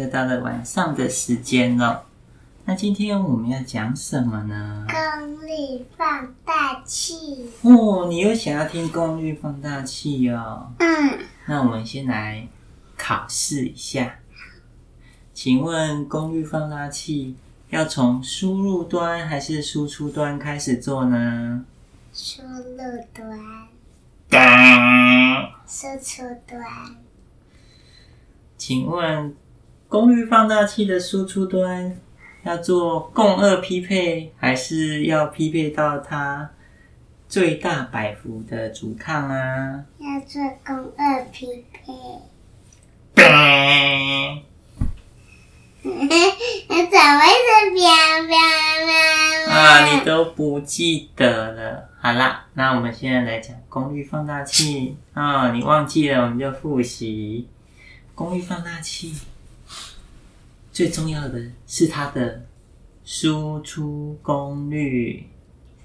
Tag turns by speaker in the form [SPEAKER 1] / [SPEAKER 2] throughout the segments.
[SPEAKER 1] 又到了晚上的时间了。那今天我们要讲什么呢？
[SPEAKER 2] 功率放大器。
[SPEAKER 1] 哦，你又想要听功率放大器哦？
[SPEAKER 2] 嗯。
[SPEAKER 1] 那我们先来考试一下。请问功率放大器要从输入端还是输出端开始做呢？
[SPEAKER 2] 输入端。
[SPEAKER 1] 当。
[SPEAKER 2] 输出端。
[SPEAKER 1] 请问功率放大器的输出端要做共二匹配，还是要匹配到它最大百伏的阻抗啊？
[SPEAKER 2] 要做共二匹配。你怎么是变变变
[SPEAKER 1] 啊，你都不记得了。好啦，那我们现在来讲功率放大器啊，你忘记了我们就复习。功率放大器最重要的是它的输出功率。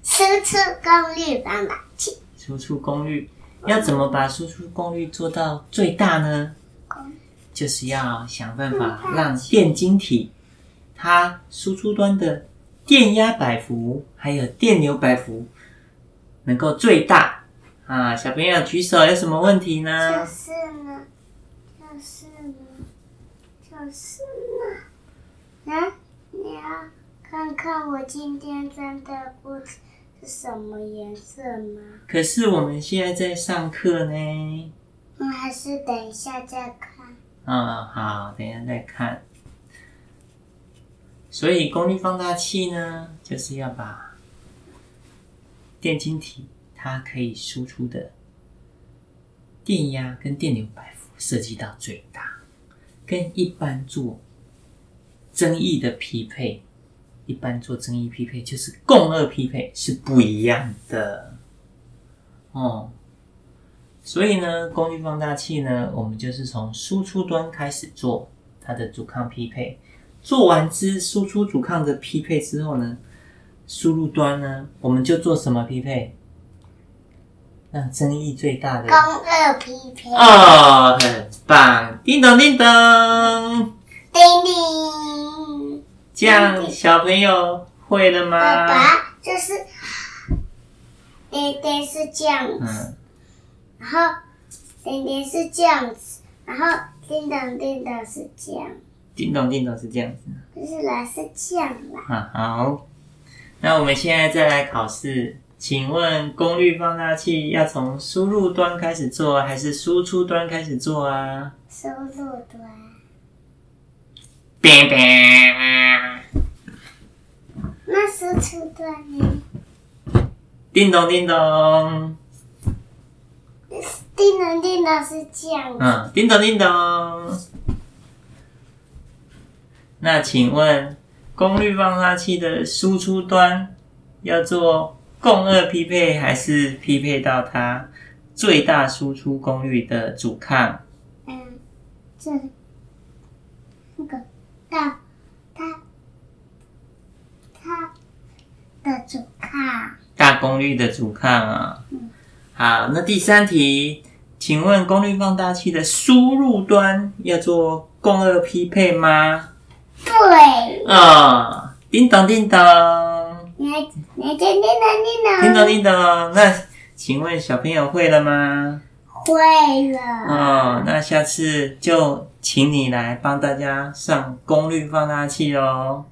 [SPEAKER 2] 输出功率放大器。
[SPEAKER 1] 输出功率要怎么把输出功率做到最大呢？就是要想办法让电晶体它输出端的电压百伏还有电流百伏能够最大啊！小朋友举手，有什么问题呢？
[SPEAKER 2] 就是呢，就是呢，就是呢。啊，你要看看我今天穿的裤子是什么颜色吗？
[SPEAKER 1] 可是我们现在在上课呢。
[SPEAKER 2] 嗯，还是等一下再看。
[SPEAKER 1] 嗯，好，等一下再看。所以功率放大器呢，就是要把电晶体它可以输出的电压跟电流百伏设计到最大，跟一般做增益的匹配，一般做增益匹配就是共二匹配是不一样的哦。所以呢，功率放大器呢，我们就是从输出端开始做它的阻抗匹配，做完之输出阻抗的匹配之后呢，输入端呢，我们就做什么匹配？让争议最大的
[SPEAKER 2] 共二匹配
[SPEAKER 1] 哦，很棒！叮咚叮咚，
[SPEAKER 2] 叮叮，
[SPEAKER 1] 这样小朋友会了吗？
[SPEAKER 2] 爸爸就是，爹爹是这样子。嗯然后点点是这样子，然后叮咚叮咚是这样，
[SPEAKER 1] 叮咚叮咚是这样子，
[SPEAKER 2] 不是啦，是这样啦。
[SPEAKER 1] 啊，好，那我们现在再来考试，请问功率放大器要从输入端开始做，还是输出端开始做啊？
[SPEAKER 2] 输入端。
[SPEAKER 1] 叮。咚叮咚。
[SPEAKER 2] 叮咚叮咚是这样。
[SPEAKER 1] 嗯，叮咚叮咚。那请问，功率放大器的输出端要做共二匹配，还是匹配到它最大输出功率的阻抗？
[SPEAKER 2] 嗯，这个大它它的阻抗。
[SPEAKER 1] 大功率的阻抗啊。
[SPEAKER 2] 嗯。
[SPEAKER 1] 好，那第三题，请问功率放大器的输入端要做共二匹配吗？
[SPEAKER 2] 对。
[SPEAKER 1] 啊、哦，叮咚叮咚。
[SPEAKER 2] 你还你叮叮咚叮咚。
[SPEAKER 1] 叮咚叮咚，那请问小朋友会了吗？
[SPEAKER 2] 会了。
[SPEAKER 1] 哦，那下次就请你来帮大家上功率放大器哦。